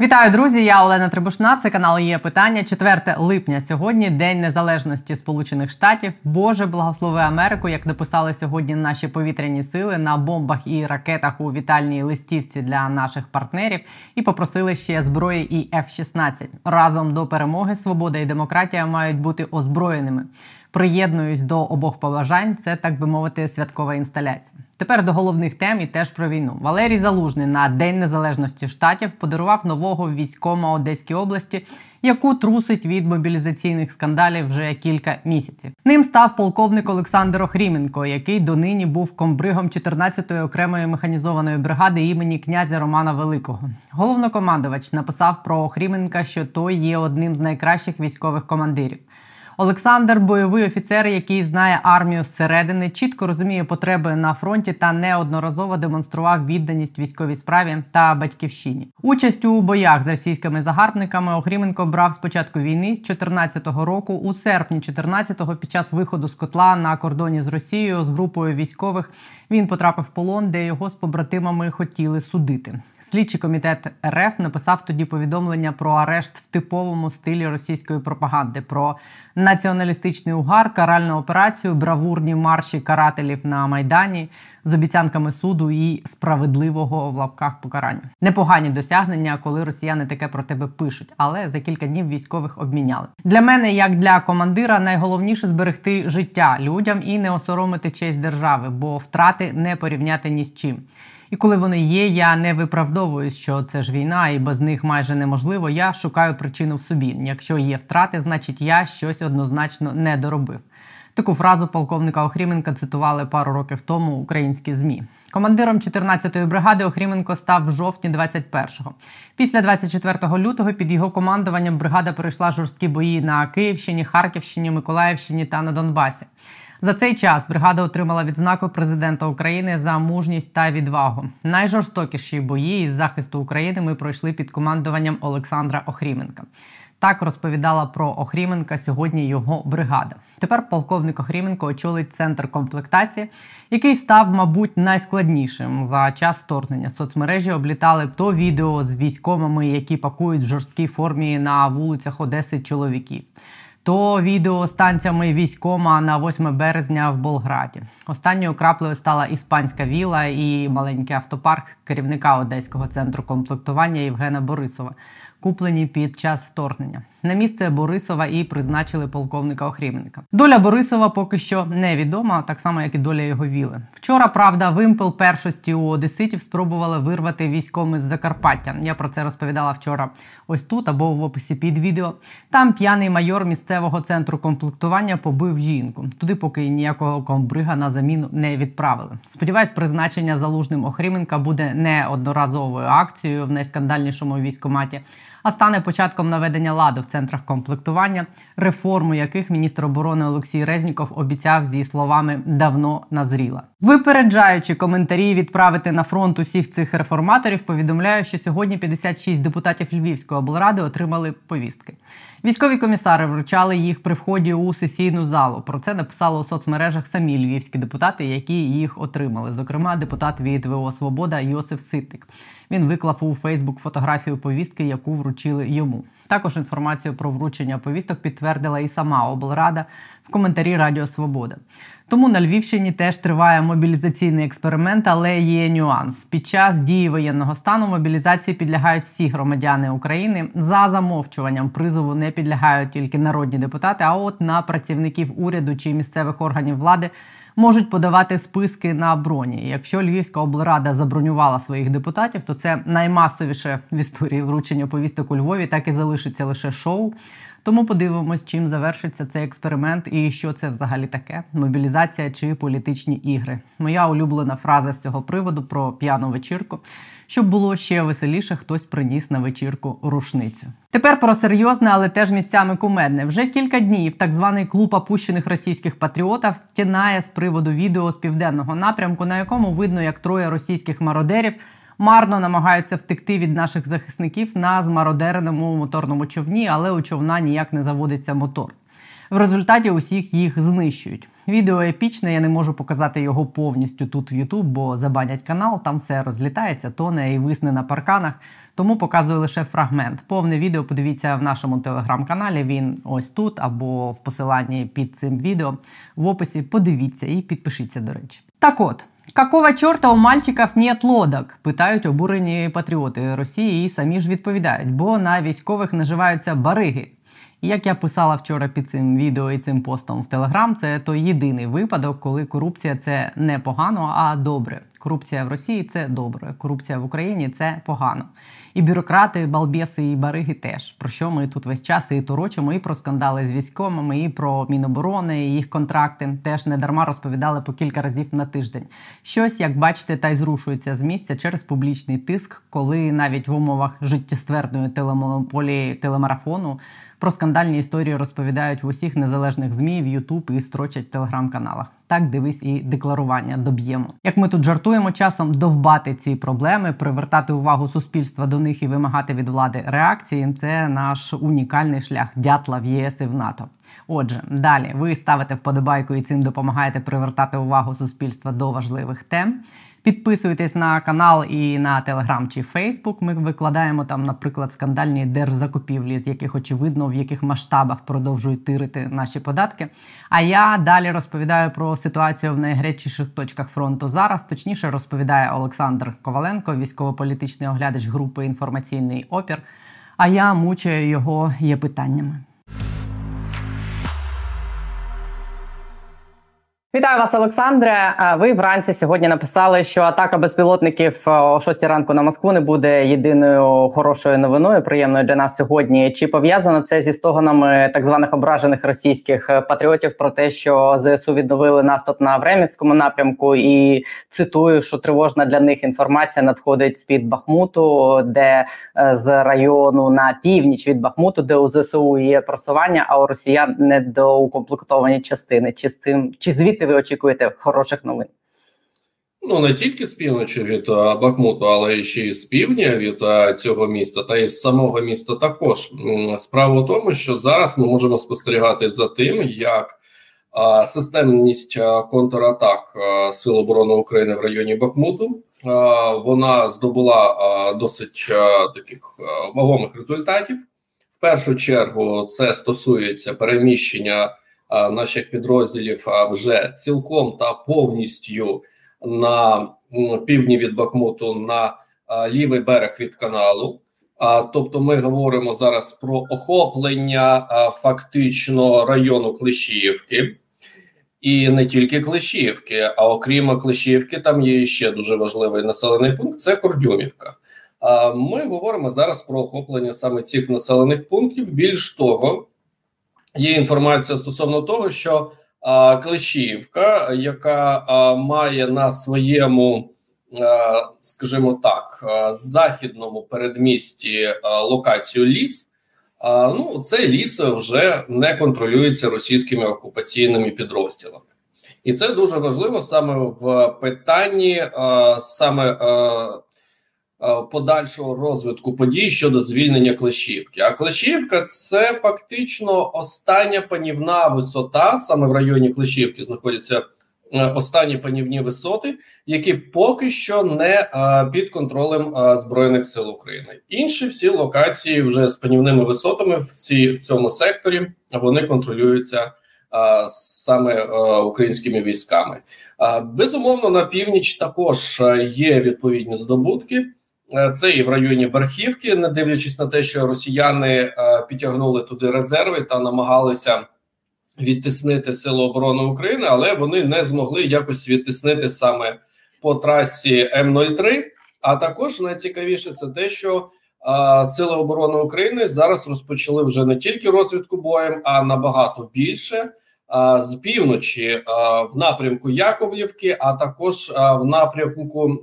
Вітаю, друзі! Я Олена Трибушна. Це канал є питання. 4 липня сьогодні, День Незалежності Сполучених Штатів. Боже благослови Америку, як написали сьогодні наші повітряні сили на бомбах і ракетах у вітальній листівці для наших партнерів. І попросили ще зброї і F-16. разом до перемоги. Свобода і демократія мають бути озброєними. Приєднуюсь до обох побажань. Це так би мовити, святкова інсталяція. Тепер до головних тем і теж про війну. Валерій Залужний на День Незалежності штатів подарував нового військома Одеській області, яку трусить від мобілізаційних скандалів вже кілька місяців. Ним став полковник Олександр Охріменко, який донині був комбригом 14-ї окремої механізованої бригади імені князя Романа Великого. Головнокомандувач написав про Охріменка, що той є одним з найкращих військових командирів. Олександр бойовий офіцер, який знає армію зсередини, чітко розуміє потреби на фронті та неодноразово демонстрував відданість військовій справі та батьківщині. Участь у боях з російськими загарбниками Охріменко брав з початку війни з 2014 року. У серпні 2014-го під час виходу з котла на кордоні з Росією з групою військових він потрапив в полон, де його з побратимами хотіли судити. Слідчий комітет РФ написав тоді повідомлення про арешт в типовому стилі російської пропаганди, про націоналістичний угар, каральну операцію, бравурні марші карателів на майдані з обіцянками суду і справедливого в лапках покарання. Непогані досягнення, коли росіяни таке про тебе пишуть, але за кілька днів військових обміняли. Для мене, як для командира, найголовніше зберегти життя людям і не осоромити честь держави, бо втрати не порівняти ні з чим. І коли вони є, я не виправдовую, що це ж війна, і без них майже неможливо. Я шукаю причину в собі. Якщо є втрати, значить я щось однозначно не доробив. Таку фразу полковника Охріменка цитували пару років тому українські змі. Командиром 14-ї бригади Охріменко став в жовтні 21-го. Після 24 лютого під його командуванням бригада перейшла жорсткі бої на Київщині, Харківщині, Миколаївщині та на Донбасі. За цей час бригада отримала відзнаку президента України за мужність та відвагу. Найжорстокіші бої із захисту України ми пройшли під командуванням Олександра Охріменка. Так розповідала про Охріменка сьогодні його бригада. Тепер полковник Охріменко очолить центр комплектації, який став, мабуть, найскладнішим за час вторгнення. Соцмережі облітали то відео з військовими, які пакують в жорсткій формі на вулицях Одеси чоловіків то відео станціями військома на 8 березня в Болграді. Останньою краплею стала іспанська віла і маленький автопарк керівника одеського центру комплектування Євгена Борисова, куплені під час вторгнення. На місце Борисова і призначили полковника Охріменка. Доля Борисова поки що невідома, так само як і доля його віли. Вчора правда вимпел першості у Одеситів спробували вирвати військом з Закарпаття. Я про це розповідала вчора. Ось тут або в описі під відео. Там п'яний майор місцевого центру комплектування побив жінку. Туди поки ніякого комбрига на заміну не відправили. Сподіваюсь, призначення залужним Охріменка буде не одноразовою акцією в найскандальнішому військоматі а стане початком наведення ладу в центрах комплектування, реформу яких міністр оборони Олексій Резніков обіцяв зі словами давно назріла. Випереджаючи коментарі відправити на фронт усіх цих реформаторів, повідомляю, що сьогодні 56 депутатів Львівської облради отримали повістки. Військові комісари вручали їх при вході у сесійну залу. Про це написали у соцмережах самі львівські депутати, які їх отримали. Зокрема, депутат від ВО Свобода Йосиф Ситик. Він виклав у Фейсбук фотографію повістки, яку вручили йому. Також інформацію про вручення повісток підтвердила і сама облрада в коментарі Радіо Свобода. Тому на Львівщині теж триває мобілізаційний експеримент, але є нюанс. Під час дії воєнного стану мобілізації підлягають всі громадяни України. За замовчуванням призову не підлягають тільки народні депутати. А от на працівників уряду чи місцевих органів влади можуть подавати списки на броні. Якщо Львівська облрада забронювала своїх депутатів, то це наймасовіше в історії вручення повісток у Львові, так і залишиться лише шоу. Тому подивимось, чим завершиться цей експеримент і що це взагалі таке: мобілізація чи політичні ігри. Моя улюблена фраза з цього приводу про п'яну вечірку. Щоб було ще веселіше, хтось приніс на вечірку рушницю. Тепер про серйозне, але теж місцями кумедне. Вже кілька днів так званий клуб опущених російських патріотів стінає з приводу відео з південного напрямку, на якому видно, як троє російських мародерів марно намагаються втекти від наших захисників на змародереному моторному човні, але у човна ніяк не заводиться мотор. В результаті усіх їх знищують. Відео епічне, я не можу показати його повністю тут в YouTube, бо забанять канал, там все розлітається, тоне і висне на парканах. Тому показую лише фрагмент. Повне відео подивіться в нашому телеграм-каналі. Він ось тут або в посиланні під цим відео в описі. Подивіться і підпишіться, до речі. Так от. Какого чорта у мальчиків нет лодок? питають обурені патріоти Росії і самі ж відповідають, бо на військових наживаються бариги. Як я писала вчора під цим відео і цим постом в Телеграм, це той єдиний випадок, коли корупція це не погано, а добре. Корупція в Росії це добре. Корупція в Україні це погано. І бюрократи, балбеси, і бариги теж. Про що ми тут весь час і торочимо, і про скандали з військовими, і про міноборони, і їх контракти. Теж не дарма розповідали по кілька разів на тиждень. Щось, як бачите, та й зрушується з місця через публічний тиск, коли навіть в умовах життєствердної телемонополії телемарафону про скандальні історії розповідають в усіх незалежних змі в Ютуб і строчать в телеграм-каналах. Так дивись і декларування доб'ємо. Як ми тут жартуємо часом довбати ці проблеми, привертати увагу суспільства до них і вимагати від влади реакції. Це наш унікальний шлях дятла в ЄС і в НАТО. Отже, далі ви ставите вподобайку і цим допомагаєте привертати увагу суспільства до важливих тем. Підписуйтесь на канал і на Телеграм чи Фейсбук. Ми викладаємо там, наприклад, скандальні держзакупівлі, з яких очевидно в яких масштабах продовжують тирити наші податки. А я далі розповідаю про ситуацію в найгарячіших точках фронту зараз. Точніше розповідає Олександр Коваленко, військово-політичний оглядач групи інформаційний опір. А я мучаю його є питаннями. Вітаю вас, Олександре. Ви вранці сьогодні написали, що атака безпілотників е, о 6 ранку на Москву не буде єдиною хорошою новиною, приємною для нас сьогодні. Чи пов'язано це зі стогонами так званих ображених російських е, патріотів про те, що ЗСУ відновили наступ на Времівському напрямку? І цитую, що тривожна для них інформація надходить з під Бахмуту, де е, з району на північ від Бахмуту, де у ЗСУ є просування, а у Росіян недоукомплектовані частини. Чи з цим чи звідти? Ви очікуєте хороших новин? Ну не тільки з півночі від Бахмуту, але ще й з півдня від цього міста, та й з самого міста. Також справа в тому, що зараз ми можемо спостерігати за тим, як системність контратак Сил оборони України в районі Бахмуту вона здобула досить таких вагомих результатів. В першу чергу це стосується переміщення наших підрозділів вже цілком та повністю на півдні від Бахмуту на лівий берег від каналу. А тобто, ми говоримо зараз про охоплення фактично району Клещіївки. І не тільки Клещіївки, а окрім Клещіївки, там є ще дуже важливий населений пункт це Кордюмівка. Ми говоримо зараз про охоплення саме цих населених пунктів. Більш того, Є інформація стосовно того, що а, Клещіївка, яка а, має на своєму, а, скажімо так, західному передмісті локацію ліс, ну цей ліс вже не контролюється російськими окупаційними підрозділами, і це дуже важливо саме в питанні саме. Е, подальшого розвитку подій щодо звільнення Клещівки. А Клещівка це фактично остання панівна висота, саме в районі Клещівки знаходяться е, останні панівні висоти, які поки що не е, під контролем збройних сил України. Інші всі локації вже з панівними висотами в ці в цьому секторі вони контролюються. Саме українськими військами безумовно на північ також є відповідні здобутки. Е, це і в районі Верхівки, не дивлячись на те, що росіяни е, підтягнули туди резерви та намагалися відтиснити Сили оборони України, але вони не змогли якось відтиснити саме по трасі М03. А також найцікавіше це те, що е, Сили оборони України зараз розпочали вже не тільки розвідку боєм, а набагато більше. З півночі в напрямку Яковлівки, а також в напрямку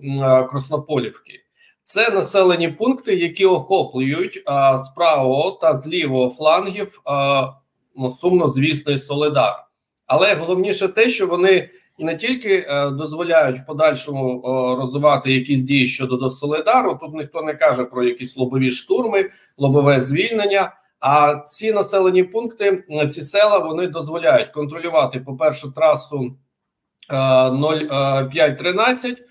Краснополівки. Це населені пункти, які охоплюють а, з правого та з лівого флангів а, ну, сумно звісний Солидар. Але головніше те, що вони не тільки а, е, дозволяють в подальшому а, розвивати якісь дії щодо до Солидару. Тут ніхто не каже про якісь лобові штурми, лобове звільнення. А ці населені пункти, ці села, вони дозволяють контролювати, по перше, трасу 0513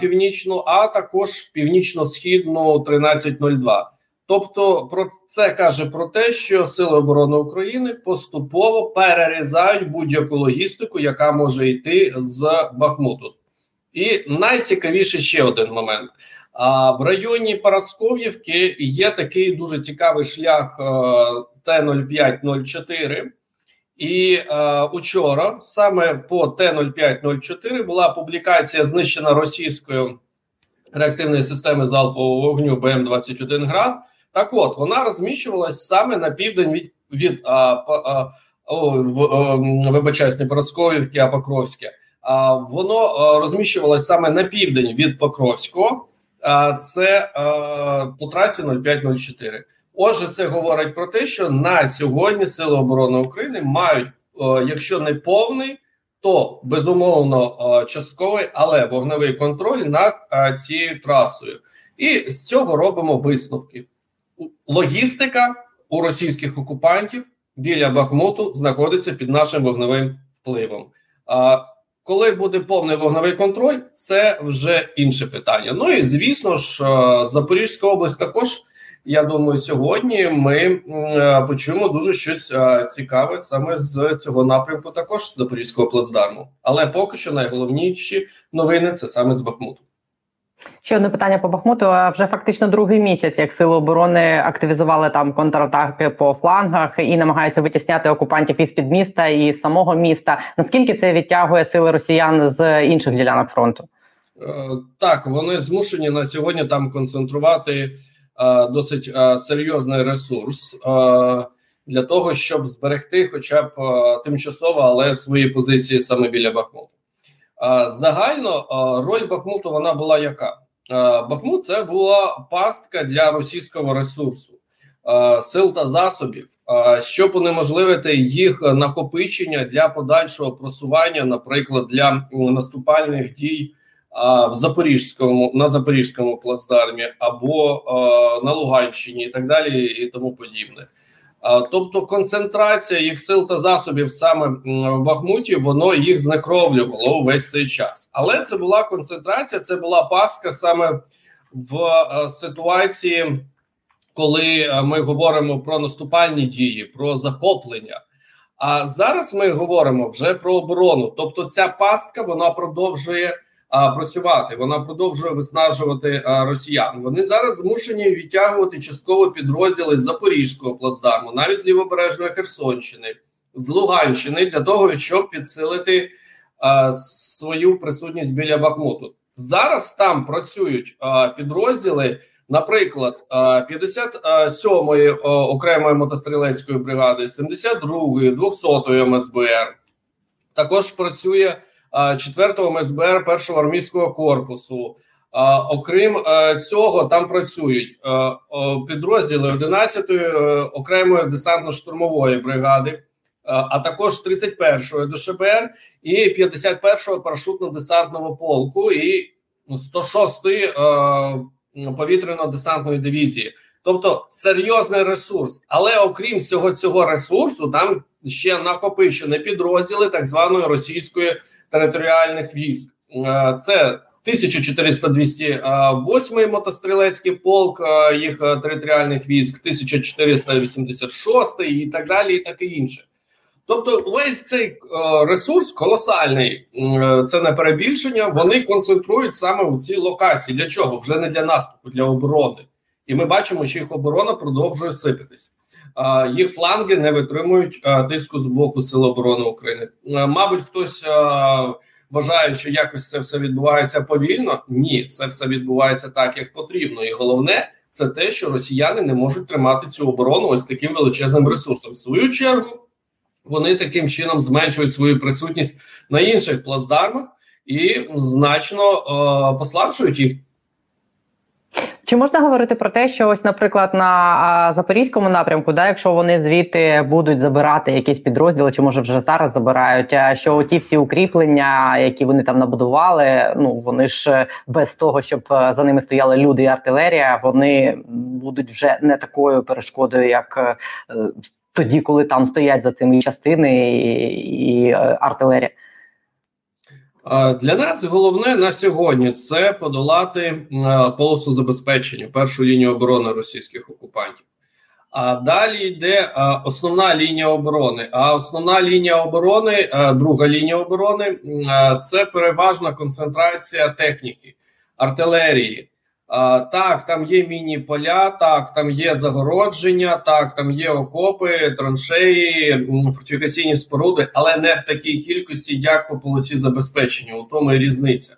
північну, а також північно-східну 1302. Тобто, про це каже про те, що Сили оборони України поступово перерізають будь-яку логістику, яка може йти з Бахмуту. І найцікавіше ще один момент. А в районі Парасков'ївки є такий дуже цікавий шлях е, Т-0504. І е, учора саме по Т-0504 була публікація знищена російською реактивної системи залпового вогню БМ-21 град. Так, от вона розміщувалась саме на південь від від а, а, вибачаюсь, не Поросковівки, а Покровське. А воно а, розміщувалось саме на південь від Покровського. А це а, по трасі 0504. Отже, це говорить про те, що на сьогодні Сили оборони України мають, якщо не повний, то безумовно частковий, але вогневий контроль над цією трасою. І з цього робимо висновки логістика у російських окупантів біля Бахмуту знаходиться під нашим вогневим впливом. Коли буде повний вогневий контроль, це вже інше питання. Ну і звісно ж, Запорізька область також. Я думаю, сьогодні ми почуємо дуже щось цікаве саме з цього напрямку, також з Запорізького плацдарму. Але поки що найголовніші новини це саме з Бахмуту. Ще одне питання по Бахмуту. Вже фактично другий місяць, як сили оборони активізували там контратаки по флангах і намагаються витісняти окупантів із під міста і з самого міста. Наскільки це відтягує сили росіян з інших ділянок фронту? Е, так, вони змушені на сьогодні там концентрувати е, досить е, серйозний ресурс для того, щоб зберегти, хоча б тимчасово, але свої позиції саме біля Бахмуту. Загально роль Бахмуту вона була яка? Бахмут це була пастка для російського ресурсу, сил та засобів, щоб унеможливити їх накопичення для подальшого просування, наприклад, для наступальних дій в Запорізькому на Запорізькому плацдармі або на Луганщині, і так далі, і тому подібне. Тобто концентрація їх сил та засобів саме в Бахмуті, воно їх знекровлювало увесь цей час. Але це була концентрація, це була паска саме в ситуації, коли ми говоримо про наступальні дії, про захоплення. А зараз ми говоримо вже про оборону. Тобто, ця пастка вона продовжує працювати. Вона продовжує виснажувати росіян. Вони зараз змушені відтягувати частково підрозділи з Запорізького плацдарму, навіть з лівобережної Херсонщини, з Луганщини для того, щоб підсилити свою присутність біля Бахмуту. Зараз там працюють підрозділи. Наприклад, 57-ї окремої мотострілецької бригади, 72-ї, 200-ї МСБР. Також працює 4-го МСБР першого армійського корпусу. Окрім е, цього, там працюють е, підрозділи 11-ї е, окремої десантно-штурмової бригади, а також 31-ї ДШБР і 51-го парашутно-десантного полку і 106-ї повітряно-десантної дивізії. Тобто серйозний ресурс, але окрім всього цього ресурсу, там ще накопичені підрозділи так званої російської територіальних військ. Е, це 1400-208 мотострілецький полк е, їх е, територіальних військ, 1486 і так далі, і таке інше. Тобто, весь цей ресурс колосальний, це не перебільшення. Вони концентрують саме у цій локації. Для чого? Вже не для наступу, для оборони. І ми бачимо, що їх оборона продовжує сипатись. Їх фланги не витримують тиску з боку Сил оборони України. Мабуть, хтось вважає, що якось це все відбувається повільно. Ні, це все відбувається так, як потрібно, і головне це те, що росіяни не можуть тримати цю оборону ось таким величезним ресурсом. В свою чергу вони таким чином зменшують свою присутність на інших плацдармах і значно послабшують їх Чи можна говорити про те, що ось, наприклад, на запорізькому напрямку, да, якщо вони звідти будуть забирати якісь підрозділи, чи може вже зараз забирають, що ті всі укріплення, які вони там набудували, ну вони ж без того, щоб за ними стояли люди і артилерія, вони будуть вже не такою перешкодою, як е, тоді, коли там стоять за цими частини і, і е, артилерія. Для нас головне на сьогодні це подолати полосу забезпечення першу лінію оборони російських окупантів. А далі йде основна лінія оборони. А основна лінія оборони, друга лінія оборони це переважна концентрація техніки, артилерії, так, там є міні-поля, так, там є загородження, так, там є окопи, траншеї, фортифікаційні споруди, але не в такій кількості, як по полосі забезпечення. У тому і різниця.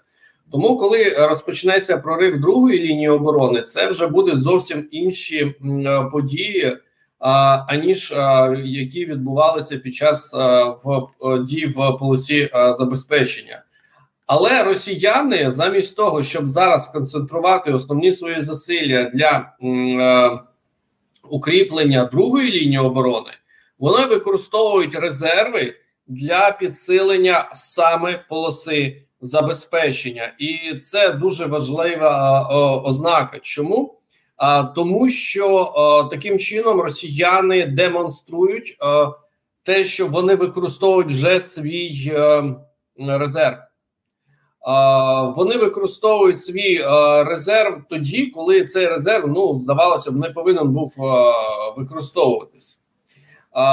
Тому, коли розпочнеться прорив другої лінії оборони, це вже буде зовсім інші події, аніж які відбувалися під час в дій в полосі забезпечення. Але росіяни, замість того, щоб зараз концентрувати основні свої зусилля для е, укріплення другої лінії оборони, вони використовують резерви для підсилення саме полоси забезпечення, і це дуже важлива е, ознака. Чому? А, тому що е, таким чином росіяни демонструють е, те, що вони використовують вже свій е, резерв. Вони використовують свій резерв тоді, коли цей резерв ну здавалося б не повинен був використовуватись.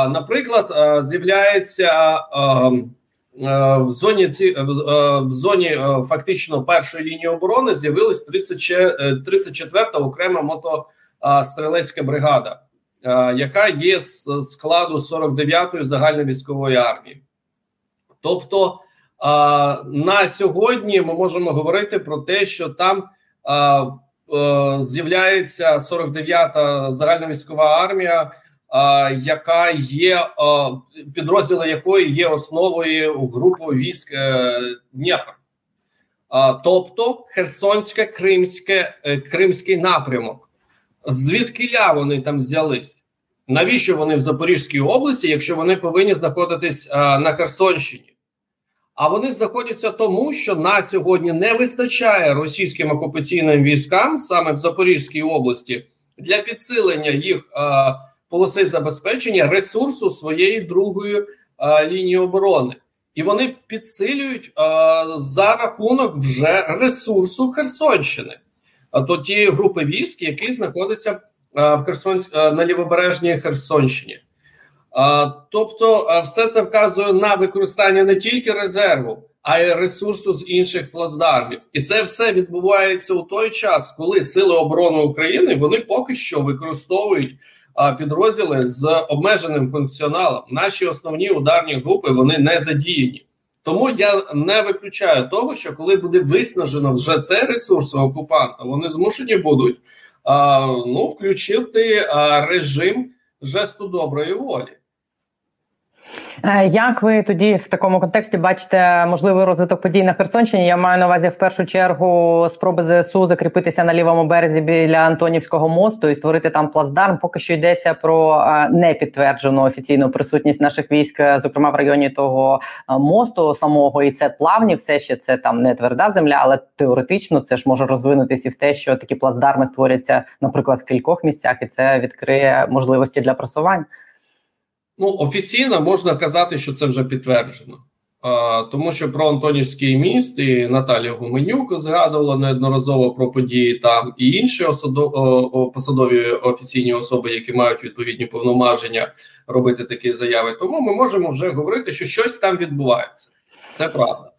Наприклад, з'являється в зоні в зоні фактично першої лінії оборони з'явилась 34-та окрема мотострілецька бригада, яка є з складу 49-ї загальновійськової армії. Тобто на сьогодні ми можемо говорити про те, що там з'являється 49-та загальновійськова армія, яка є підрозділи якої є основою групи військ е, Дніпр. Тобто Херсонське Кримське е, Кримський напрямок. Звідкиля вони там взялись? Навіщо вони в Запорізькій області, якщо вони повинні знаходитись на Херсонщині? А вони знаходяться тому, що на сьогодні не вистачає російським окупаційним військам саме в Запорізькій області для підсилення їх е, полоси забезпечення ресурсу своєї другої е, лінії оборони, і вони підсилюють е, за рахунок вже ресурсу Херсонщини, а то тієї групи військ, які знаходяться е, в Херсон е, на лівобережній Херсонщині. Тобто, все це вказує на використання не тільки резерву, а й ресурсу з інших плацдармів, і це все відбувається у той час, коли сили оборони України вони поки що використовують підрозділи з обмеженим функціоналом. Наші основні ударні групи вони не задіяні. Тому я не виключаю того, що коли буде виснажено вже цей ресурс окупанта, вони змушені будуть а, ну включити а, режим жесту доброї волі. Е, як ви тоді в такому контексті бачите можливий розвиток подій на Херсонщині? Я маю на увазі в першу чергу спроби ЗСУ закріпитися на лівому березі біля Антонівського мосту і створити там плацдарм. Поки що йдеться про е, непідтверджену офіційну присутність наших військ, е, зокрема в районі того мосту самого, і це плавні, все ще це там не тверда земля, але теоретично це ж може розвинутися і в те, що такі плацдарми створяться, наприклад, в кількох місцях, і це відкриє можливості для просувань. Ну, офіційно можна казати, що це вже підтверджено, а, тому що про Антонівський міст і Наталія Гуменюк згадувала неодноразово про події там і інші посадові офіційні особи, які мають відповідні повноваження робити такі заяви. Тому ми можемо вже говорити, що щось там відбувається. Це правда.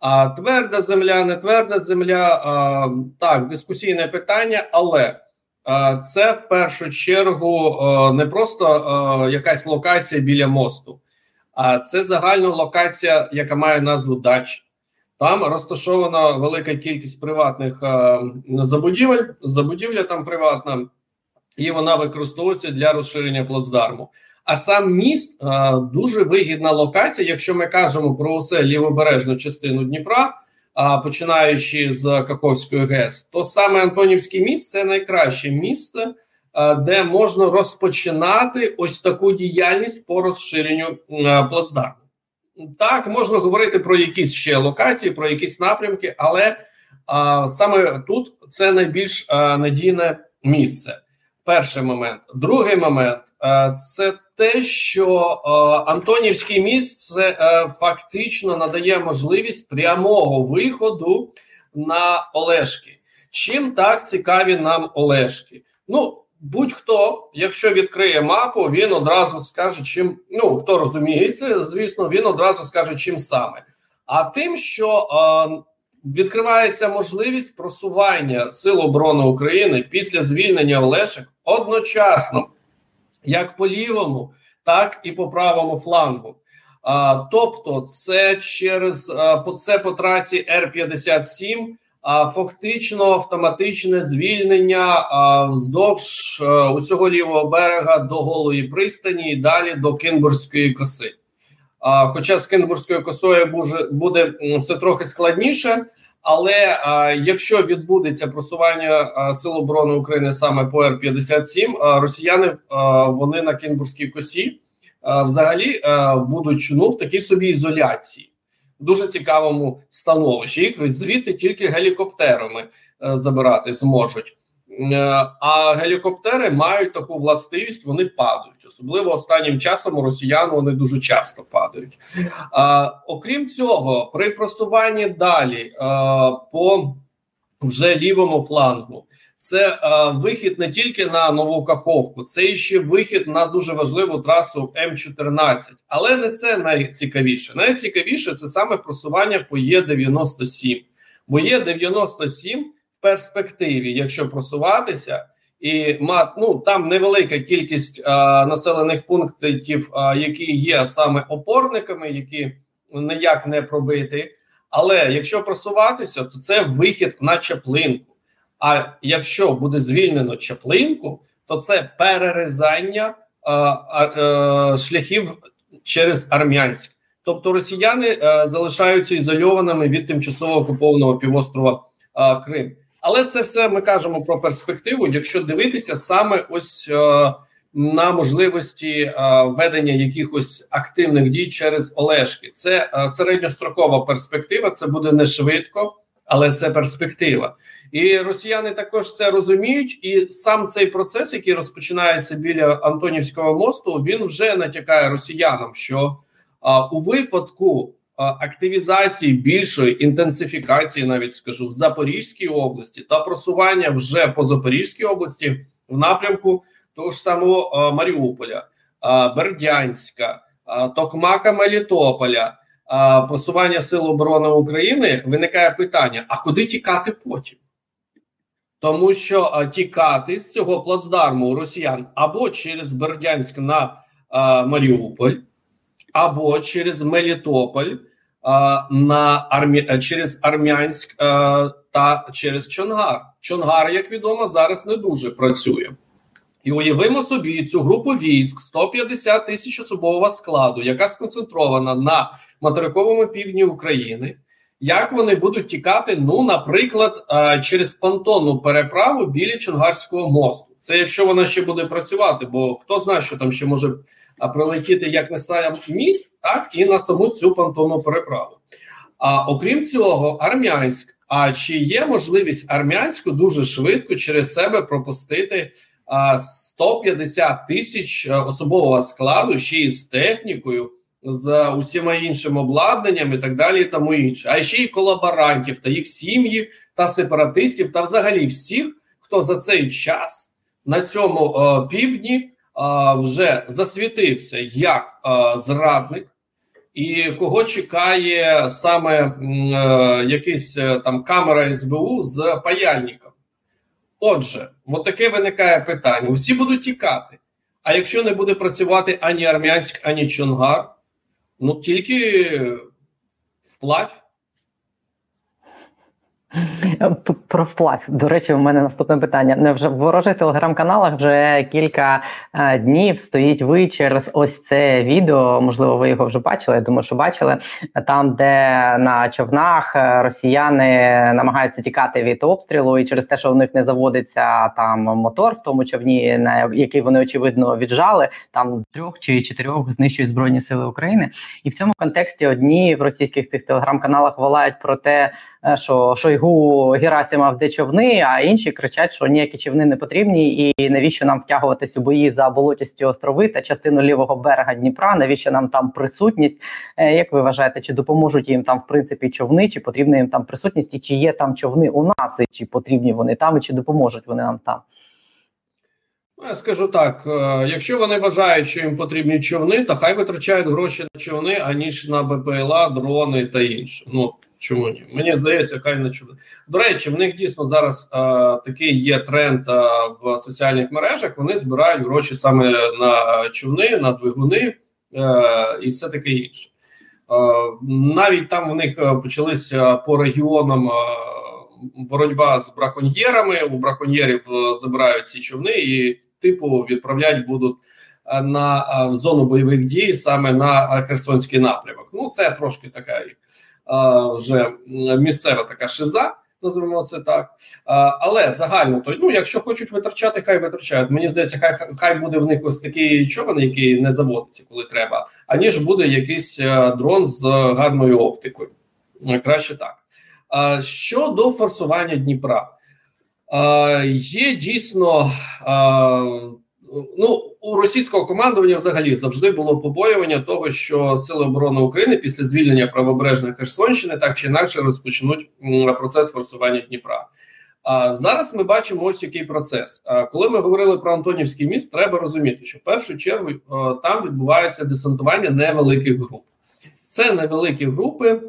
А тверда земля, не тверда земля а, так, дискусійне питання, але. Це в першу чергу не просто якась локація біля мосту, а це загальна локація, яка має назву дач. Там розташована велика кількість приватних забудівель. Забудівля там приватна, і вона використовується для розширення плацдарму. А сам міст дуже вигідна локація. Якщо ми кажемо про усе лівобережну частину Дніпра, починаючи з Каховської ГЕС, то саме Антонівський міст це найкраще місце, де можна розпочинати ось таку діяльність по розширенню плацдарму. Так, можна говорити про якісь ще локації, про якісь напрямки, але а, саме тут це найбільш а, надійне місце. Перший момент. Другий момент а, це те, що а, Антонівський міст це а, фактично надає можливість прямого виходу на Олешки. Чим так цікаві нам Олешки? Ну, Будь-хто, якщо відкриє мапу, він одразу скаже, чим ну хто розуміється, звісно, він одразу скаже, чим саме. А тим, що е, відкривається можливість просування Сил оборони України після звільнення Олешек одночасно, як по лівому, так і по правому флангу. А, Тобто, це через а, це по трасі Р 57 а фактично автоматичне звільнення вздовж е, усього лівого берега до голої пристані і далі до Кінбурзької коси. А, Хоча з Кінбурзькою косою буде, буде все трохи складніше, але а, якщо відбудеться просування а, Сил оборони України саме по Р-57, а, росіяни а, вони на Кінбурзькій косі а, взагалі а, будуть ну, в такій собі ізоляції дуже цікавому становищі. Їх звідти тільки гелікоптерами е, забирати зможуть. Е, а гелікоптери мають таку властивість, вони падають. Особливо останнім часом у росіян вони дуже часто падають. А, Окрім цього, при просуванні далі а, по вже лівому флангу це е, вихід не тільки на нову каховку, це ще вихід на дуже важливу трасу М14. Але не це найцікавіше. Найцікавіше це саме просування по Є97. Бо Є97 перспективі, якщо просуватися, і мат, ну, там невелика кількість а, населених пунктів, а, які є саме опорниками, які ніяк не пробити. Але якщо просуватися, то це вихід на Чаплинку. А якщо буде звільнено Чаплинку, то це перерізання е, е, шляхів через Армянськ. Тобто росіяни е, залишаються ізольованими від тимчасово окупованого півострова Крим. Але це все ми кажемо про перспективу. Якщо дивитися саме ось е, на можливості е, ведення якихось активних дій через Олешки, це е, середньострокова перспектива. Це буде не швидко, але це перспектива. І росіяни також це розуміють, і сам цей процес, який розпочинається біля Антонівського мосту, він вже натякає росіянам, що а, у випадку активізації більшої інтенсифікації, навіть скажу в Запорізькій області та просування вже по Запорізькій області в напрямку того ж самого Маріуполя, Бердянська, Токмака Мелітополя. Просування сил оборони України виникає питання: а куди тікати потім? тому що тікати з цього плацдарму росіян або через Бердянськ на а, Маріуполь, або через Мелітополь на Армі... через Армянськ та через Чонгар. Чонгар, як відомо, зараз не дуже працює. І уявимо собі цю групу військ 150 тисяч особового складу, яка сконцентрована на материковому півдні України. Як вони будуть тікати? Ну, наприклад, через понтонну переправу біля Чонгарського мосту. Це якщо вона ще буде працювати, бо хто знає, що там ще може прилетіти як на сам міст, так і на саму цю понтонну переправу. А окрім цього, армянськ. А чи є можливість армянську дуже швидко через себе пропустити а, 150 тисяч особового складу ще й з технікою? з усіма іншим обладнанням і так далі, і тому інше, а ще й колаборантів та їх сім'ї та сепаратистів, та взагалі всіх, хто за цей час на цьому е, півдні е, вже засвітився як зрадник, і кого чекає саме е, якийсь е, там камера СБУ з паяльником. Отже, от таке виникає питання: усі будуть тікати. А якщо не буде працювати ані Армянськ, ані Чонгар, Ну тільки вплать. Про вплав. До речі, у мене наступне питання. Вже в ворожих телеграм-каналах вже кілька е, днів стоїть ви через ось це відео. Можливо, ви його вже бачили. Я думаю, що бачили там, де на човнах е, росіяни намагаються тікати від обстрілу, і через те, що в них не заводиться там мотор в тому човні, на який вони очевидно віджали. Там трьох чи чотирьох знищують збройні сили України, і в цьому контексті одні в російських цих телеграм-каналах волають про те, е, що Шойгу Герасимов де човни, а інші кричать, що ніякі човни не потрібні, і навіщо нам втягуватись у бої за болотісті острови та частину лівого берега Дніпра? Навіщо нам там присутність? Е, як ви вважаєте, чи допоможуть їм там в принципі човни, чи потрібна їм там присутність, і чи є там човни у нас, і чи потрібні вони там, і чи допоможуть вони нам там? Ну, я скажу так: е, якщо вони вважають, що їм потрібні човни, то хай витрачають гроші на човни, аніж на БПЛА, дрони та інше. Ну чому ні? Мені здається, хай на човни. До речі, в них дійсно зараз а, е, такий є тренд а, е, в соціальних мережах. Вони збирають гроші саме на човни, на двигуни а, і все таке інше. А, навіть там у них почалися по регіонам. Боротьба з браконьєрами у браконьєрів забирають ці човни, і типу відправляють будуть е, на е, в зону бойових дій саме на Херсонський напрямок. Ну це трошки така е, вже місцева така шиза. Називаємо це так, але загально то ну, якщо хочуть витрачати, хай витрачають. Мені здається, хай хай буде в них ось такий човен, який не заводиться, коли треба, аніж буде якийсь дрон з гарною оптикою. Краще так. Щодо форсування Дніпра, Є дійсно ну у російського командування взагалі завжди було побоювання того, що сили оборони України після звільнення правобережної Херсонщини так чи інакше розпочнуть процес форсування Дніпра. А зараз ми бачимо ось який процес. А коли ми говорили про Антонівський міст, треба розуміти, що в першу чергу там відбувається десантування невеликих груп. Це невеликі групи,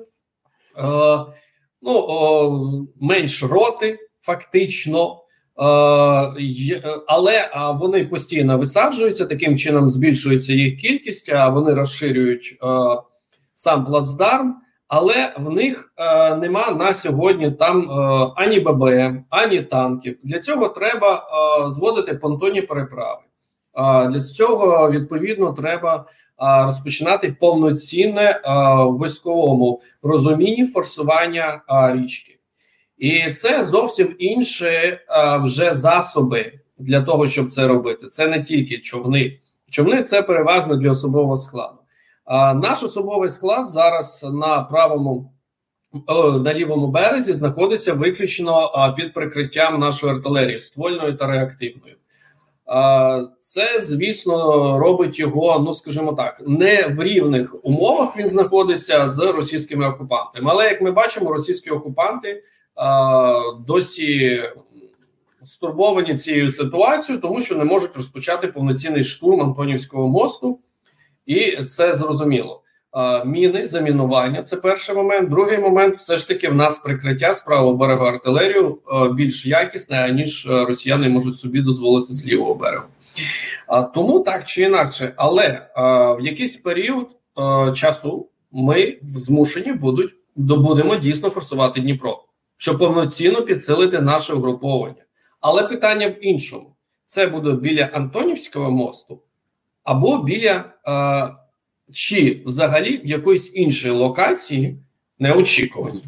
ну менш роти фактично. Але вони постійно висаджуються, таким чином збільшується їх кількість, а вони розширюють сам плацдарм, але в них нема на сьогодні там ані ББМ, ані танків. Для цього треба зводити понтонні переправи. Для цього відповідно треба розпочинати повноцінне в військовому розумінні форсування річки. І це зовсім інші а, вже засоби для того, щоб це робити. Це не тільки човни. Човни це переважно для особового складу. А наш особовий склад зараз на правому на лівому березі знаходиться виключно під прикриттям нашої артилерії ствольної та реактивної. Це, звісно, робить його, ну скажімо так, не в рівних умовах він знаходиться з російськими окупантами. Але як ми бачимо, російські окупанти досі стурбовані цією ситуацією, тому що не можуть розпочати повноцінний штурм Антонівського мосту, і це зрозуміло. Міни, замінування це перший момент. Другий момент, все ж таки, в нас прикриття з правого берегу артилерію більш якісне, ніж росіяни можуть собі дозволити з лівого берегу. Тому так чи інакше, але в якийсь період часу ми змушені будуть будемо дійсно форсувати Дніпро щоб повноцінно підсилити наше угруповання. Але питання в іншому: це буде біля Антонівського мосту або біля е, чи взагалі в якоїсь іншій локації неочікувані.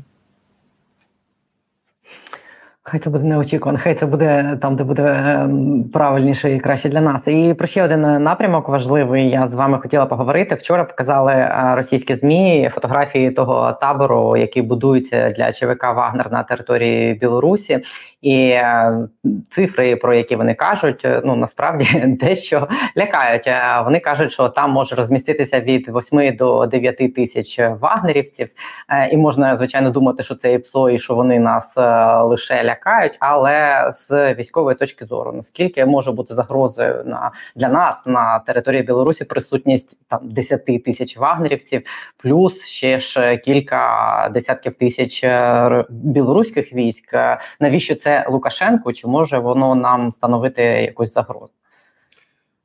Хай це буде неочікувано, хай це буде там, де буде ем, правильніше і краще для нас. І про ще один напрямок важливий. Я з вами хотіла поговорити. Вчора показали е, російські змі фотографії того табору, який будується для ЧВК Вагнер на території Білорусі. І е, цифри, про які вони кажуть, е, ну насправді дещо лякають. Е, вони кажуть, що там може розміститися від 8 до 9 тисяч вагнерівців, і можна звичайно думати, що це і ПСО і що вони нас лише лякають. Але з військової точки зору, наскільки може бути загрозою на для нас на території Білорусі присутність там 10 тисяч вагнерівців, плюс ще ж кілька десятків тисяч білоруських військ. Навіщо це? Лукашенко, чи може воно нам становити якусь загрозу?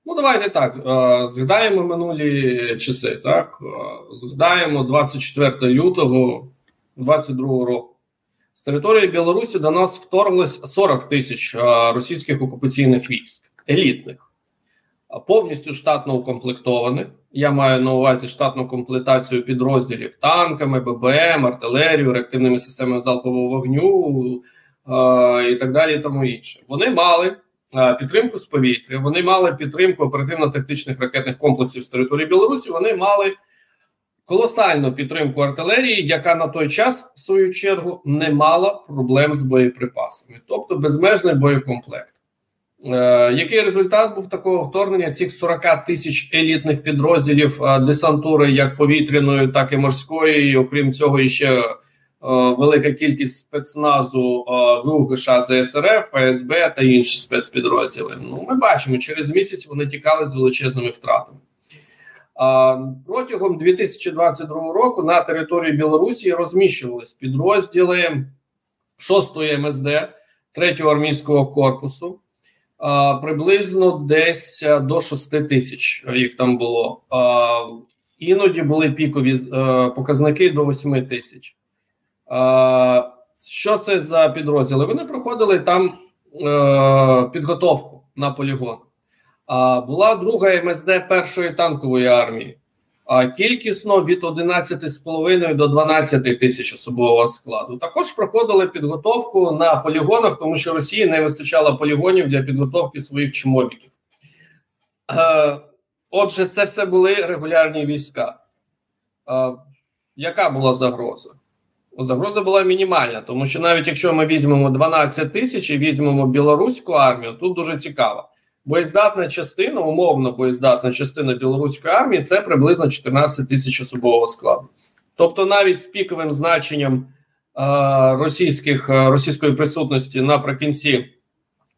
Ну, давайте так. Е, згадаємо минулі часи. Так, е, згадаємо 24 лютого 22 року. З території Білорусі до нас вторглось 40 тисяч е, російських окупаційних військ, елітних, повністю штатно укомплектованих. Я маю на увазі штатну комплектацію підрозділів танками, ББМ, артилерію, реактивними системами залпового вогню е, і так далі. і Тому інше. Вони мали е, підтримку з повітря, вони мали підтримку оперативно-тактичних ракетних комплексів з території Білорусі. Вони мали колосальну підтримку артилерії, яка на той час, в свою чергу, не мала проблем з боєприпасами, тобто безмежний боєкомплект. Е, який результат був такого вторгнення цих 40 тисяч елітних підрозділів е, десантури, як повітряної, так і морської, і окрім цього, ще е, велика кількість спецназу ГУГШ ЗСРФ, ФСБ та інші спецпідрозділи. Ну, ми бачимо, через місяць вони тікали з величезними втратами. Протягом 2022 року на території Білорусі розміщувались підрозділи 6-ї МСД 3-го армійського корпусу. Приблизно десь до 6 тисяч їх там було. Іноді були пікові е, показники до 8 тисяч. Що це за підрозділи? Вони проходили там е, підготовку на полігон а була друга МСД першої танкової армії, а кількісно від 11,5 до 12 тисяч особового складу. Також проходили підготовку на полігонах, тому що Росії не вистачало полігонів для підготовки своїх чмобіків. Е, отже, це все були регулярні війська. Е, яка була загроза? Загроза була мінімальна, тому що навіть якщо ми візьмемо 12 тисяч і візьмемо білоруську армію, тут дуже цікаво боєздатна частина, умовно боєздатна частина білоруської армії це приблизно 14 тисяч особового складу. Тобто, навіть з піковим значенням е, російських російської присутності наприкінці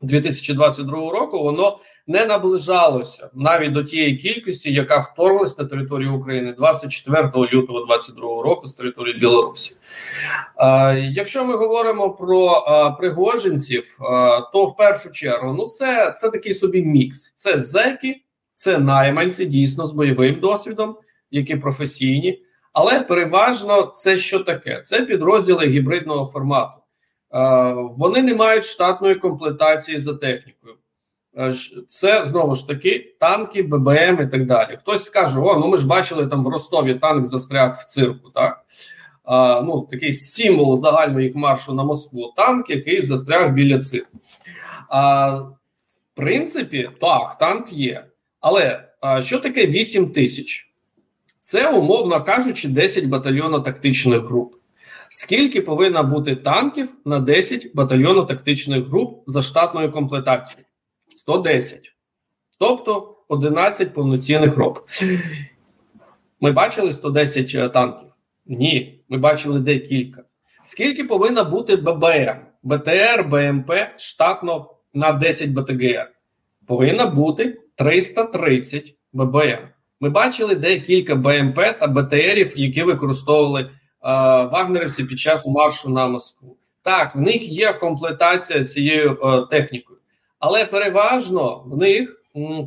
2022 року, воно не наближалося навіть до тієї кількості, яка вторглась на територію України 24 лютого 2022 року з території Білорусі. Якщо ми говоримо про пригожинців, то в першу чергу ну це, це такий собі мікс: це зеки, це найманці дійсно з бойовим досвідом, які професійні. Але переважно це що таке? Це підрозділи гібридного формату. Вони не мають штатної комплектації за технікою. Е, це знову ж таки танки, ББМ і так далі. Хтось скаже: О, ну ми ж бачили там в Ростові танк застряг в цирку. Так а, ну такий символ загального їх маршу на Москву. Танк, який застряг біля цирку. А, В принципі, так, танк є. Але а, що таке 8 тисяч? Це, умовно кажучи, 10 батальйонно-тактичних груп. Скільки повинно бути танків на 10 батальйонно-тактичних груп за штатною комплектацією? 110. Тобто 11 повноцінних років. Ми бачили 110 е, танків? Ні, ми бачили декілька. Скільки повинно бути ББМ, БТР, БМП штатно на 10 БТГР? Повинно бути 330 ББМ. Ми бачили декілька БМП та БТРів, які використовували е, вагнерівці під час маршу на Москву. Так, в них є комплектація цією е, технікою але переважно в них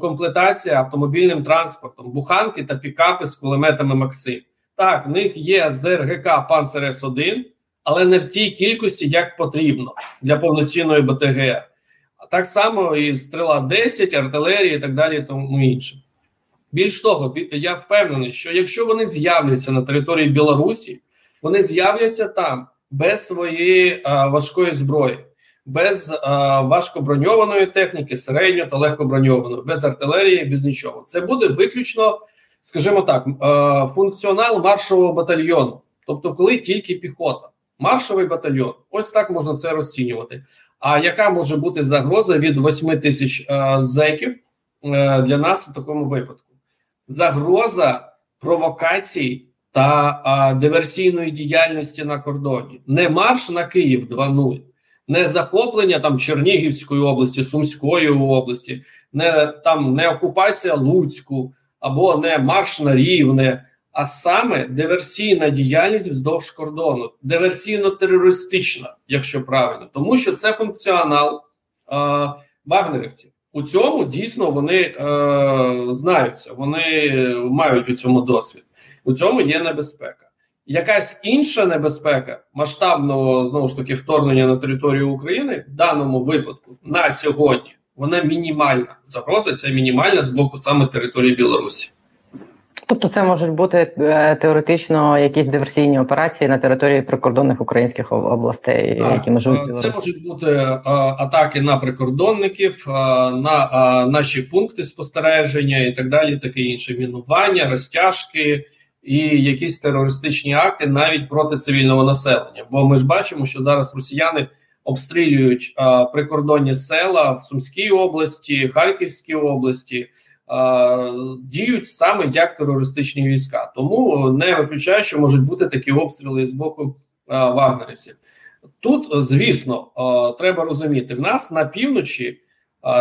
комплектація автомобільним транспортом, буханки та пікапи з кулеметами Максим. Так, в них є ЗРГК Панцер С1, але не в тій кількості, як потрібно для повноцінної БТГ. Так само і стріла 10, артилерія і так далі, і тому інше. Більш того, я впевнений, що якщо вони з'являться на території Білорусі, вони з'являться там без своєї а, важкої зброї без а, важкоброньованої техніки, середньо та легкоброньованої, без артилерії, без нічого. Це буде виключно, скажімо так, а, функціонал маршового батальйону, тобто, коли тільки піхота, маршовий батальйон, ось так можна це розцінювати. А яка може бути загроза від 8 тисяч зеків а, для нас у такому випадку? Загроза провокацій та а, диверсійної діяльності на кордоні, не марш на Київ 2.0, не захоплення там Чернігівської області, Сумської області, не там не окупація Луцьку або не марш на Рівне, а саме диверсійна діяльність вздовж кордону, диверсійно-терористична, якщо правильно, тому що це функціонал е, вагнерівців. У цьому дійсно вони е, знаються, вони мають у цьому досвід. У цьому є небезпека. Якась інша небезпека масштабного знову ж таки вторгнення на територію України в даному випадку на сьогодні вона мінімальна. Загроза ця мінімальна з боку саме території Білорусі. Тобто це можуть бути е, теоретично якісь диверсійні операції на території прикордонних українських областей, так, які можуть е, це можуть бути е, атаки на прикордонників, на наші пункти спостереження і так далі, таке інше мінування, розтяжки і якісь терористичні акти навіть проти цивільного населення. Бо ми ж бачимо, що зараз росіяни обстрілюють а, прикордонні села в Сумській області, Харківській області. Діють саме як терористичні війська, тому не виключаю, що можуть бути такі обстріли з боку вагнерівців. Тут, звісно, треба розуміти, в нас на півночі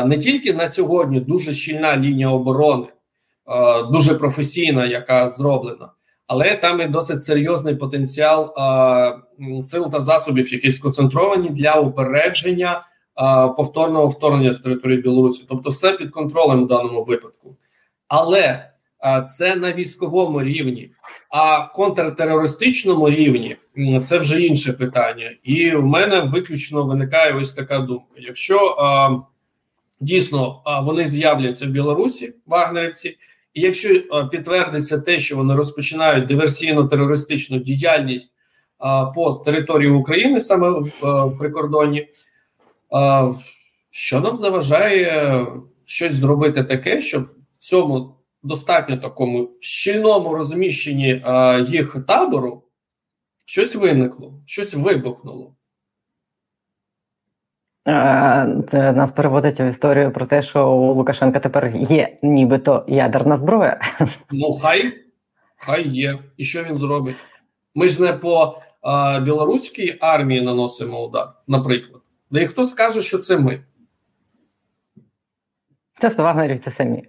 не тільки на сьогодні дуже щільна лінія оборони, дуже професійна, яка зроблена, але там і досить серйозний потенціал сил та засобів, які сконцентровані для упередження повторного вторгнення з території Білорусі, тобто все під контролем в даному випадку, але це на військовому рівні, а контртерористичному рівні це вже інше питання. І в мене виключно виникає ось така думка: якщо а, дійсно а, вони з'являться в Білорусі, вагнерівці, і якщо підтвердиться те, що вони розпочинають диверсійно-терористичну діяльність по території України, саме в, в прикордонні. Що нам заважає щось зробити таке, щоб в цьому достатньо такому щільному розміщенні їх табору щось виникло, щось вибухнуло? Це нас переводить в історію про те, що у Лукашенка тепер є нібито ядерна зброя. Ну, хай хай є. І що він зробить? Ми ж не по а, білоруській армії наносимо удар, наприклад. Да і хто скаже, що це ми? Це вагнерівці самі.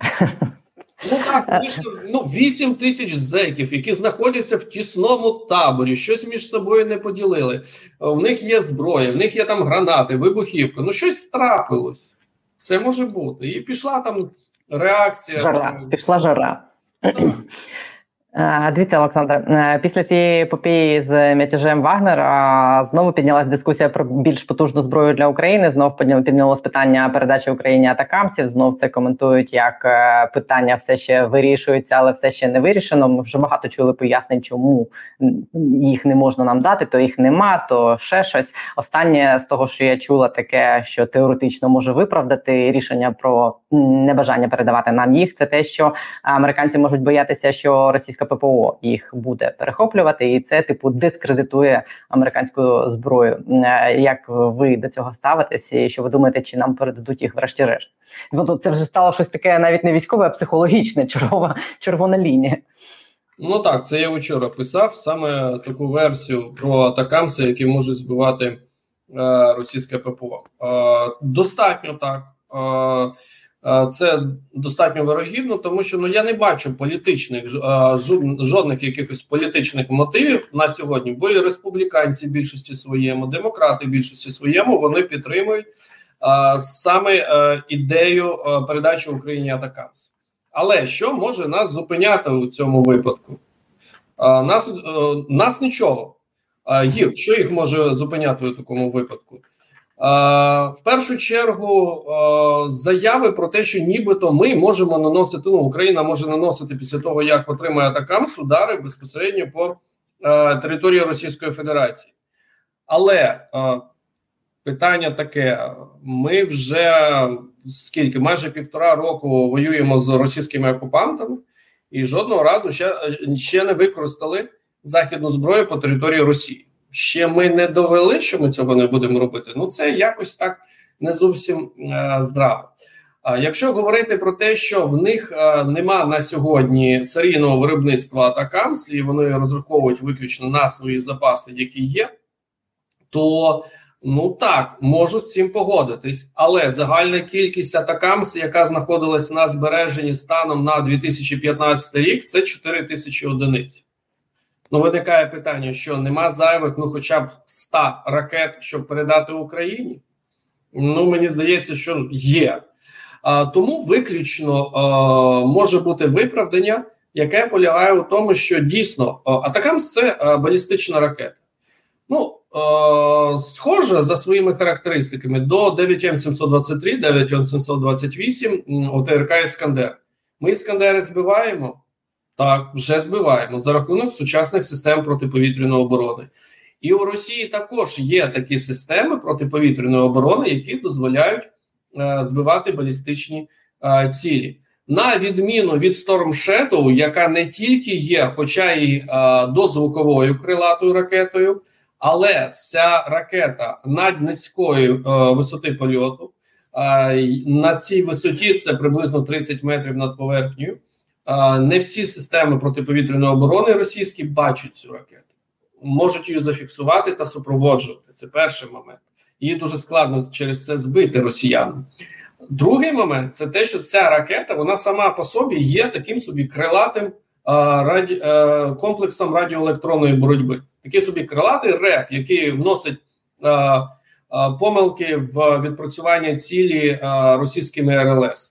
Ну так, вийшло ну, 8 тисяч зеків, які знаходяться в тісному таборі, щось між собою не поділили. В них є зброя, в них є там гранати, вибухівка. Ну, щось трапилось. Це може бути. І пішла там реакція. Жара. Пішла жара. Так. Е, дивіться, Олександре, е, після цієї епопеї з мятежем Вагнера знову піднялась дискусія про більш потужну зброю для України. Знов піднялось питання передачі Україні атакамсів. Знов це коментують як е, питання все ще вирішується, але все ще не вирішено. Ми вже багато чули пояснень, чому їх не можна нам дати, то їх нема, то ще щось. Останнє з того, що я чула, таке, що теоретично може виправдати рішення про небажання передавати нам їх. Це те, що американці можуть боятися, що російська російське ППО їх буде перехоплювати, і це типу дискредитує американську зброю. Е, як ви до цього ставитесь? І Що ви думаєте, чи нам передадуть їх врешті-решт? Ну, це вже стало щось таке, навіть не військове, а психологічне чергова червона лінія. Ну так, це я вчора писав саме таку версію про атакамси, які можуть збивати е, російське ППО. Е, достатньо так. Е, це достатньо вирогідно, тому що ну я не бачу політичних жодних якихось політичних мотивів на сьогодні, бо і республіканці більшості своєму, демократи більшості своєму вони підтримують а, саме а, е, ідею а, передачі Україні атакамс. Але що може нас зупиняти у цьому випадку? Нас е, нас нічого. Їх що їх може зупиняти у такому випадку? В першу чергу заяви про те, що нібито ми можемо наносити ну Україна може наносити після того, як отримає атакамс удари безпосередньо по території Російської Федерації. Але питання таке: ми вже скільки майже півтора року воюємо з російськими окупантами, і жодного разу ще, ще не використали західну зброю по території Росії ще ми не довели, що ми цього не будемо робити. Ну це якось так не зовсім е, здраво. А якщо говорити про те, що в них е, нема на сьогодні серійного виробництва Атакамс, і вони розраховують виключно на свої запаси, які є, то ну так можу з цим погодитись, але загальна кількість Атакамс, яка знаходилась на збереженні станом на 2015 рік, це 4 тисячі одиниць. Ну, виникає питання, що нема зайвих, ну хоча б 100 ракет, щоб передати Україні. Ну, мені здається, що є. А, Тому виключно а, може бути виправдання яке полягає у тому, що дійсно Атакамс це балістична ракета. Ну, е, схоже за своїми характеристиками до 9М723, 9М728 ОТРК Іскандер. Ми Іскандери збиваємо. Так, вже збиваємо за рахунок сучасних систем протиповітряної оборони. І у Росії також є такі системи протиповітряної оборони, які дозволяють е, збивати балістичні е, цілі. На відміну від Storm Shadow, яка не тільки є, хоча й е, дозвуковою крилатою ракетою, але ця ракета над низької е, висоти польоту. Е, на цій висоті це приблизно 30 метрів над поверхнею. Е, не всі системи протиповітряної оборони російські бачать цю ракету, можуть її зафіксувати та супроводжувати. Це перший момент. Її дуже складно через це збити росіянам. Другий момент це те, що ця ракета вона сама по собі є таким собі крилатим раді, комплексом радіоелектронної боротьби. Такий собі крилатий реп, який вносить помилки в відпрацювання цілі російськими РЛС.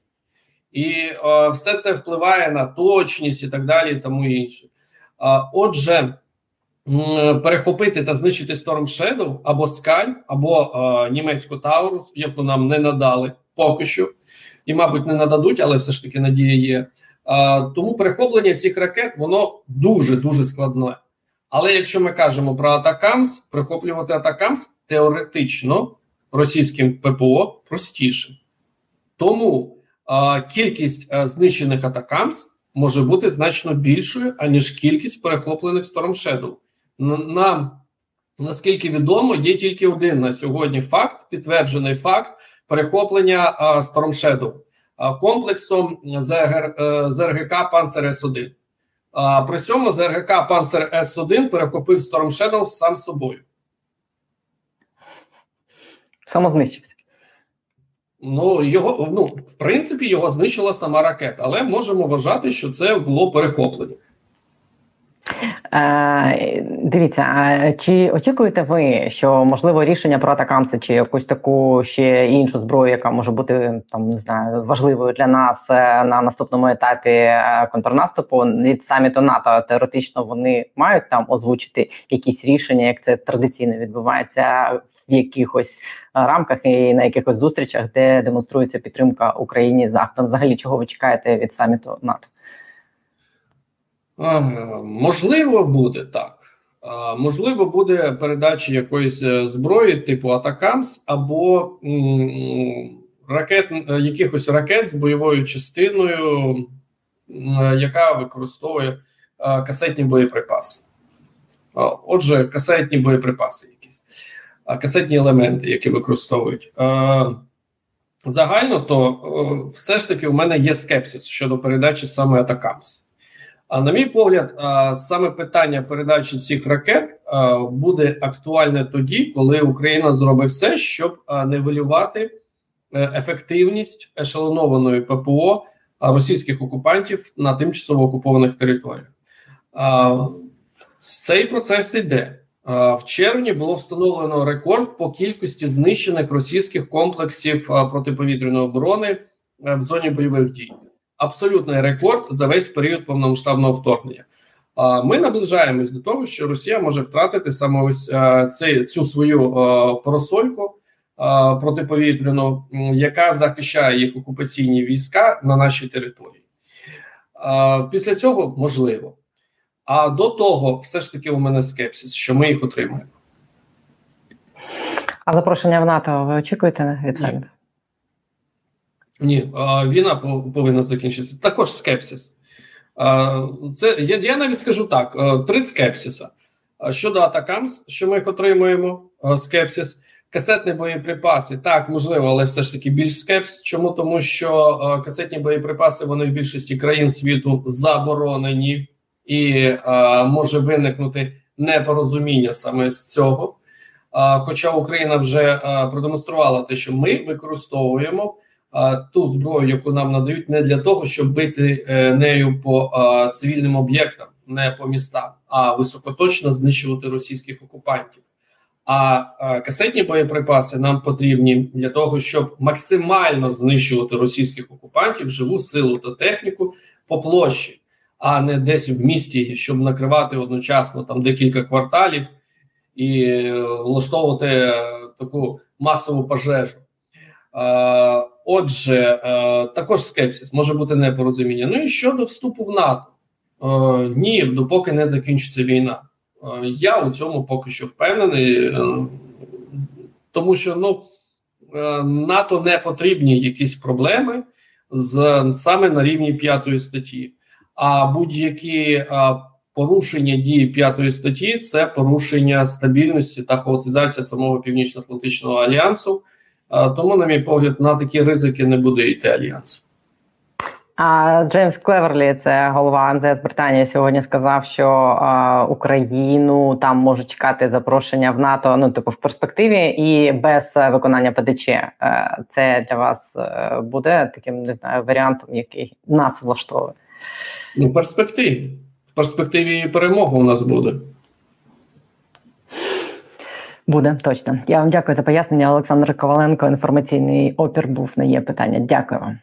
І все це впливає на точність і так далі, і тому інше. Отже, перехопити та знищити Storm Shadow або Скаль, або німецьку Таурус, яку нам не надали поки що, і, мабуть, не нададуть, але все ж таки надія є. Тому перехоплення цих ракет воно дуже дуже складне. Але якщо ми кажемо про Атакамс, прихоплювати Атакамс теоретично російським ППО простіше. Тому кількість знищених Атакамс може бути значно більшою, аніж кількість перехоплених Storm Shadow. Нам, наскільки відомо, є тільки один на сьогодні факт, підтверджений факт перехоплення Storm Shadow комплексом ЗРГ, е, ЗРГК Панцер С1. При цьому ЗРГК Панцер С1 перехопив Storm Shadow сам собою. Самознищився. Ну, його, ну, в принципі, його знищила сама ракета, але можемо вважати, що це було перехоплення. Е, Дивіться, чи очікуєте ви, що можливо рішення про атакамси чи якусь таку ще іншу зброю, яка може бути там не знаю важливою для нас е, на наступному етапі е, контрнаступу від саміту НАТО теоретично вони мають там озвучити якісь рішення, як це традиційно відбувається в якихось рамках і на якихось зустрічах, де демонструється підтримка Україні заходом? Взагалі, чого ви чекаєте від саміту НАТО? Можливо, буде так. Можливо, буде передача якоїсь е, зброї, типу Атакамс, або ракет, е, якихось ракет з бойовою частиною, яка використовує касетні боєприпаси. Отже, касетні боєприпаси, якісь касетні елементи, які використовують. Загально, то все ж таки у мене є скепсис щодо передачі саме Атакамс. А на мій погляд, саме питання передачі цих ракет буде актуальне тоді, коли Україна зробить все, щоб нивелювати е, ефективність ешелонованої ППО російських окупантів на тимчасово окупованих територіях. Цей процес йде. В червні було встановлено рекорд по кількості знищених російських комплексів протиповітряної оборони е, в зоні бойових дій абсолютний рекорд за весь період повномасштабного вторгнення. Ми наближаємось до того, що Росія може втратити саме ось цей, цю свою поросольку протиповітряну, яка захищає їх окупаційні війська на нашій території. Після цього можливо. А до того, все ж таки, у мене скепсис, що ми їх отримаємо. А запрошення в НАТО ви очікуєте від саміту? Ні, війна повинна закінчитися. Також скепсис. Це я я навіть скажу так: три скепсиса. Щодо Атакамс, що ми їх отримуємо, скепсис, касетні боєприпаси, так, можливо, але все ж таки більш скепсис. Чому? Тому що касетні боєприпаси вони в більшості країн світу заборонені, і а, може виникнути непорозуміння саме з цього. А, Хоча Україна вже а, продемонструвала те, що ми використовуємо ту зброю, яку нам надають, не для того, щоб бити е, нею по цивільним об'єктам, не по містам, а високоточно знищувати російських окупантів. А касетні боєприпаси нам потрібні для того, щоб максимально знищувати російських окупантів, живу силу та техніку по площі. а не десь в місті, щоб накривати одночасно там декілька кварталів і влаштовувати таку масову пожежу. Е, отже, е, також скепсис може бути непорозуміння. Ну і щодо вступу в НАТО, е, ні, допоки не закінчиться війна. Я у цьому поки що впевнений, тому що ну НАТО не потрібні якісь проблеми з саме на рівні п'ятої статті, а будь-які порушення дії п'ятої статті це порушення стабільності та хаотизація самого північно-атлантичного альянсу. Тому, на мій погляд, на такі ризики не буде йти альянс. А Джеймс Клеверлі, це голова МЗС Британії, сьогодні сказав, що а, Україну там може чекати запрошення в НАТО. Ну, типу, в перспективі, і без виконання ПДЧ. Е, це для вас е, буде таким не знаю варіантом, який нас влаштовує. Ну, в перспективі. В перспективі перемога у нас буде. Буде точно. Я вам дякую за пояснення. Олександр Коваленко. Інформаційний опір був на є питання. Дякую вам.